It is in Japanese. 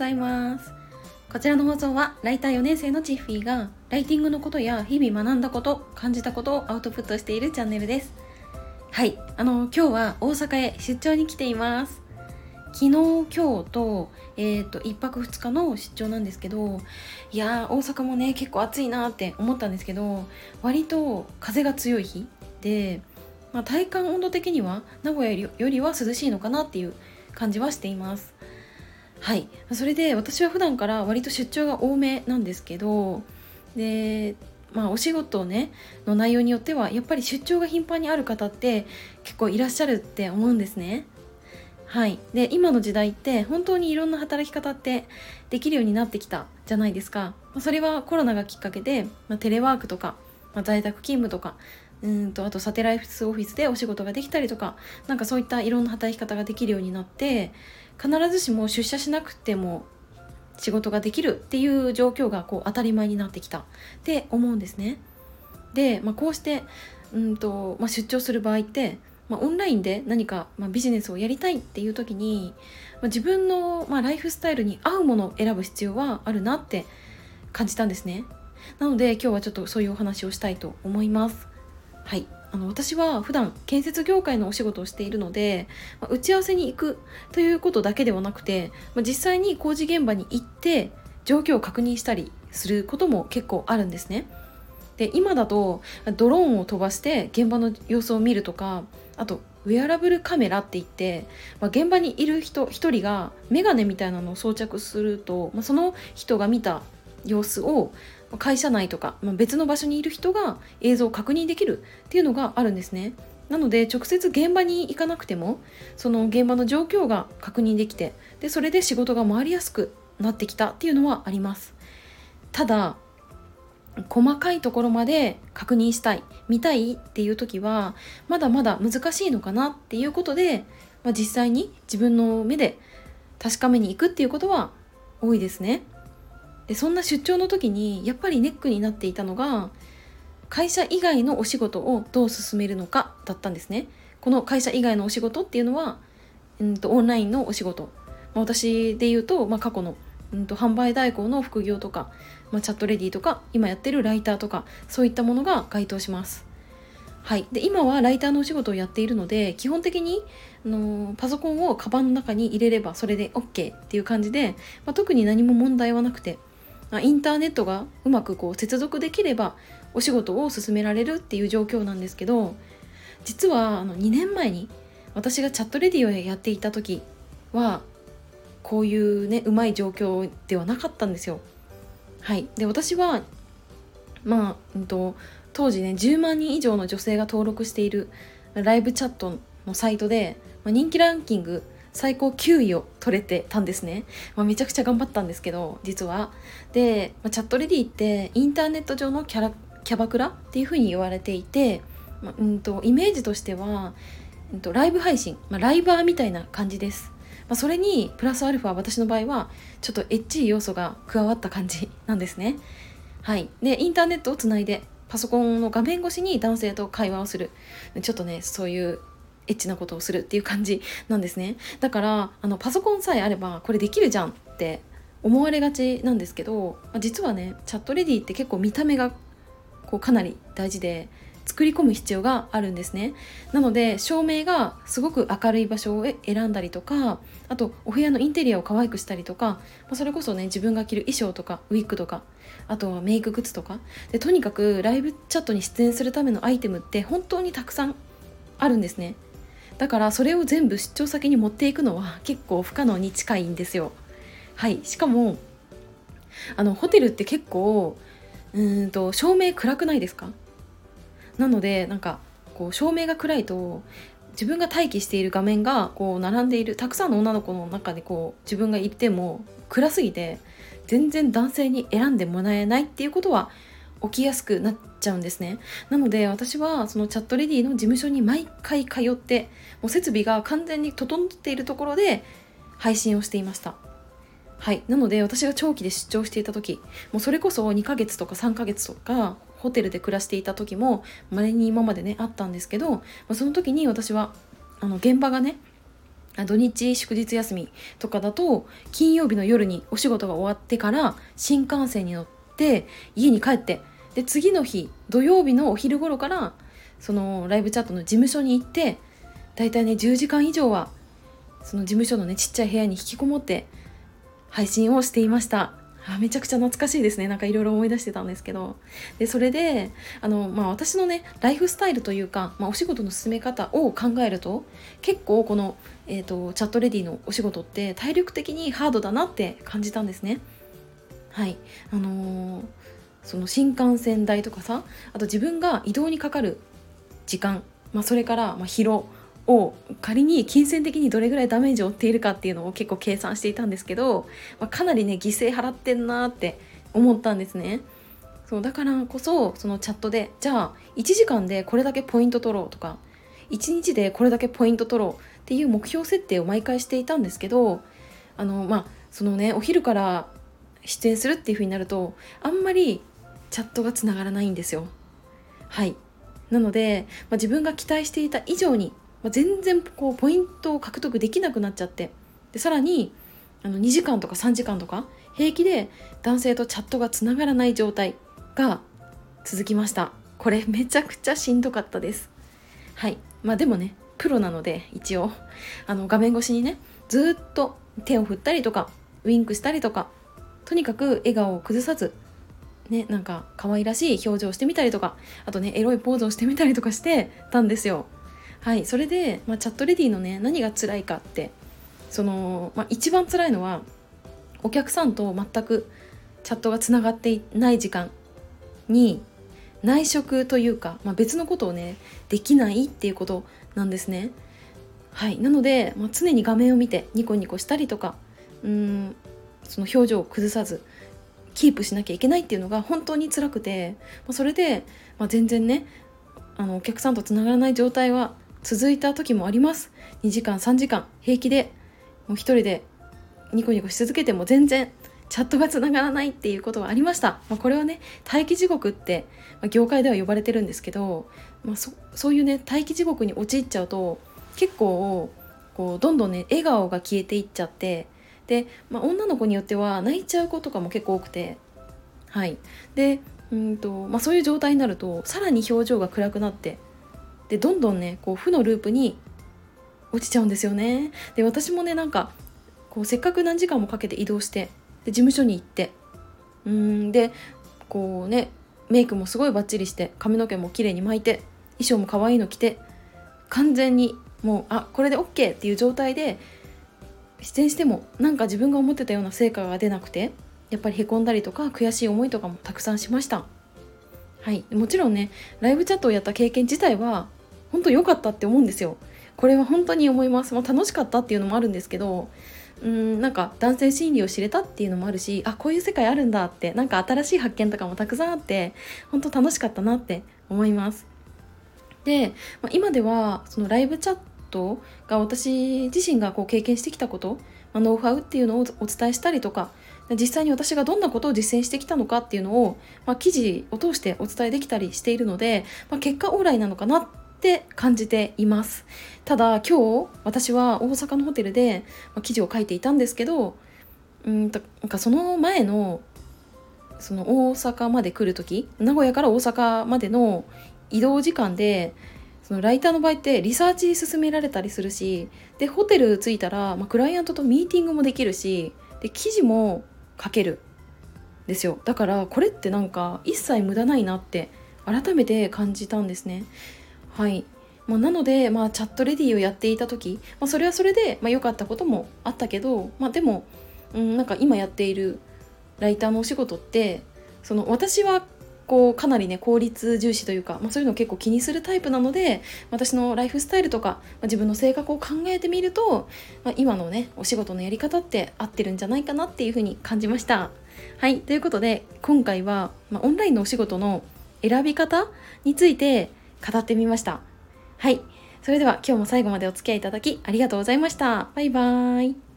ざいます。こちらの放送はライター4年生のチッフィーがライティングのことや日々学んだこと感じたことをアウトプットしているチャンネルです。はい。あの今日は大阪へ出張に来ています。昨日今日と,、えーと、1泊2日の出張なんですけどいやー大阪もね結構暑いなって思ったんですけど割と風が強い日で、まあ、体感温度的には名古屋よりは涼しいのかなっていう感じはしています。はい。それで私は普段から割と出張が多めなんですけどでまあお仕事ねの内容によってはやっぱり出張が頻繁にある方って結構いらっしゃるって思うんですね。はい。で今の時代って本当にいろんな働き方ってできるようになってきたじゃないですか。それはコロナがきっかけで、まあ、テレワークとか、まあ、在宅勤務とかうんとあとサテライトオフィスでお仕事ができたりとかなんかそういったいろんな働き方ができるようになって必ずしも出社しなくても仕事ができるっていう状況がこう当たり前になってきたって思うんですね。で、まあ、こうしてうんと、まあ、出張する場合って、まあ、オンラインで何か、まあ、ビジネスをやりたいっていう時に、まあ、自分の、まあ、ライフスタイルに合うものを選ぶ必要はあるなって感じたんですね。なので今日はちょっとそういうお話をしたいと思います。はいあの私は普段建設業界のお仕事をしているので、ま、打ち合わせに行くということだけではなくて、まあ、実際に工事現場に行って状況を確認したりすることも結構あるんですね。で今だとドローンを飛ばして現場の様子を見るとかあとウェアラブルカメラって言って、まあ、現場にいる人1人がメガネみたいなのを装着すると、まあ、その人が見た様子を会社内とか、まあ、別の場所にいる人が映像を確認できるっていうのがあるんですね。なので直接現場に行かなくてもその現場の状況が確認できてでそれで仕事が回りやすくなってきたっていうのはあります。ただ細かいところまで確認したい見たいっていう時はまだまだ難しいのかなっていうことで、まあ、実際に自分の目で確かめに行くっていうことは多いですね。でそんな出張の時にやっぱりネックになっていたのが会社以外のお仕事をどう進めるのかだったんですね。この会社以外のお仕事っていうのは、うんと、オンラインのお仕事、まあ、私で言うと、まあ、過去の、うんと、販売代行の副業とか、まあ、チャットレディとか今やってるライターとかそういったものが該当します。はい、で今はライターのお仕事をやっているので基本的にあのパソコンをカバンの中に入れればそれで OK っていう感じで、まあ、特に何も問題はなくてインターネットがうまくこう接続できればお仕事を進められるっていう状況なんですけど実はあの2年前に私がチャットレディをやっていた時はこういうねうまい状況ではなかったんですよ。はい、で私はまあ、うんと、当時ね10万人以上の女性が登録しているライブチャットのサイトで、まあ、人気ランキング最高9位を取れてたんですね、まあ、めちゃくちゃ頑張ったんですけど実は。で、まあ、チャットレディってインターネット上のキャラキャバクラっていうふうに言われていて、まあ、うんとイメージとしては、うんと、ライブ配信、まあ、ライバーみたいな感じです、まあ、それにプラスアルファ私の場合はちょっとエッチい要素が加わった感じなんですね。はい。でインターネットをつないでパソコンの画面越しに男性と会話をする。ちょっとねそういうエッチなことをするっていう感じなんですね。だからあのパソコンさえあればこれできるじゃんって思われがちなんですけど実はねチャットレディって結構見た目がこうかなり大事で作り込む必要があるんですね。なので照明がすごく明るい場所を選んだりとかあとお部屋のインテリアを可愛くしたりとかまそれこそね自分が着る衣装とかウィッグとかあとはメイクグッズとか。でとにかくライブチャットに出演するためのアイテムって本当にたくさんあるんですね。だからそれを全部出張先に持っていくのは結構不可能に近いんですよ。はいしかもあのホテルって結構うんと照明暗くないですか？なのでなんかこう照明が暗いと自分が待機している画面がこう並んでいるたくさんの女の子の中でこう自分がいても暗すぎて全然男性に選んでもらえないっていうことは起きやすくなっちゃうんですね。なので私はそのチャットレディの事務所に毎回通ってもう設備が完全に整っているところで配信をしていました。はい。なので私が長期で出張していた時もうそれこそ2ヶ月とか3ヶ月とかホテルで暮らしていた時もまれに今までねあったんですけど、まあ、その時に私はあの現場がね土日祝日休みとかだと金曜日の夜にお仕事が終わってから新幹線に乗って家に帰ってで次の日土曜日のお昼頃からそのライブチャットの事務所に行ってだいたいね10時間以上はその事務所のねちっちゃい部屋に引きこもって配信をしていました。あめちゃくちゃ懐かしいですね。なんかいろいろ思い出してたんですけど。でそれであの、まあ、私のねライフスタイルというか、まあ、お仕事の進め方を考えると結構この、えーと、チャットレディのお仕事って体力的にハードだなって感じたんですね。はい。あのー、その新幹線代とかさあと自分が移動にかかる時間、まあ、それから、ま疲労を仮に金銭的にどれぐらいダメージを負っているかっていうのを結構計算していたんですけど、まあ、かなりね犠牲払ってんなって思ったんですね。そうだからこそそのチャットでじゃあ1時間でこれだけポイント取ろうとか1日でこれだけポイント取ろうっていう目標設定を毎回していたんですけどあのまあそのねお昼から出演するっていう風になるとあんまりチャットがつながらないんですよ。はい。なので、まあ、自分が期待していた以上にまあ、全然こうポイントを獲得できなくなっちゃってでさらにあの2時間とか3時間とか平気で男性とチャットがつながらない状態が続きました。これめちゃくちゃしんどかったです。はい。まあでもねプロなので一応。あの画面越しにねずっと手を振ったりとかウインクしたりとかとにかく笑顔を崩さずねなんか可愛らしい表情をしてみたりとかあとねエロいポーズをしてみたりとかしてたんですよはいそれで、まあ、チャットレディのね何が辛いかってその、まあ、一番辛いのはお客さんと全くチャットがつながっていない時間に内職というか、まあ、別のことをねできないっていうことなんですね。はいなので、まあ、常に画面を見てニコニコしたりとかうんその表情を崩さずキープしなきゃいけないっていうのが本当に辛くて、まあ、それで、まあ、全然ねあのお客さんとつながらない状態は続いた時もあります。2時間3時間平気でもう一人でニコニコし続けても全然チャットがつながらないっていうことはありました、まあ、これはね待機地獄って、まあ、業界では呼ばれてるんですけど、まあ、そそういうね待機地獄に陥っちゃうと結構こうどんどんね笑顔が消えていっちゃってで、まあ、女の子によっては泣いちゃう子とかも結構多くて。はい。でうんと、まあ、そういう状態になるとさらに表情が暗くなってでどんどんねこう負のループに落ちちゃうんですよね。で私もねなんかこうせっかく何時間もかけて移動してで事務所に行ってうんでこうねメイクもすごいバッチリして髪の毛も綺麗に巻いて衣装も可愛いの着て完全にもうあこれで OK っていう状態で出演してもなんか自分が思ってたような成果が出なくてやっぱりへこんだりとか悔しい思いとかもたくさんしました。はい。もちろんねライブチャットをやった経験自体は本当良かったって思うんですよ。これは本当に思います、まあ、楽しかったっていうのもあるんですけどうんなんか男性心理を知れたっていうのもあるしあこういう世界あるんだってなんか新しい発見とかもたくさんあって本当楽しかったなって思います。で、まあ、今ではそのライブチャットが私自身がこう経験してきたこと、まあ、ノウハウっていうのをお伝えしたりとか実際に私がどんなことを実践してきたのかっていうのを、まあ、記事を通してお伝えできたりしているので、まあ、結果オーライなのかなっって感じています。ただ今日私は大阪のホテルで記事を書いていたんですけどうんとなんかその前のその大阪まで来る時名古屋から大阪までの移動時間でそのライターの場合ってリサーチ進められたりするしでホテル着いたら、まあ、クライアントとミーティングもできるしで記事も書ける。ですよ。だからこれってなんか一切無駄ないなって改めて感じたんですね。はい、まあ、なので、まあ、チャットレディをやっていた時、まあ、それはそれで、まあ、かったこともあったけど、まあ、でも、うん、なんか今やっているライターのお仕事ってその私はこうかなりね効率重視というか、まあ、そういうのを結構気にするタイプなので私のライフスタイルとか、まあ、自分の性格を考えてみると、まあ、今のねお仕事のやり方って合ってるんじゃないかなっていうふうに感じました。はいということで今回は、まあ、オンラインのお仕事の選び方について語ってみました。はい。それでは今日も最後までお付き合いいただきありがとうございました。バイバーイ。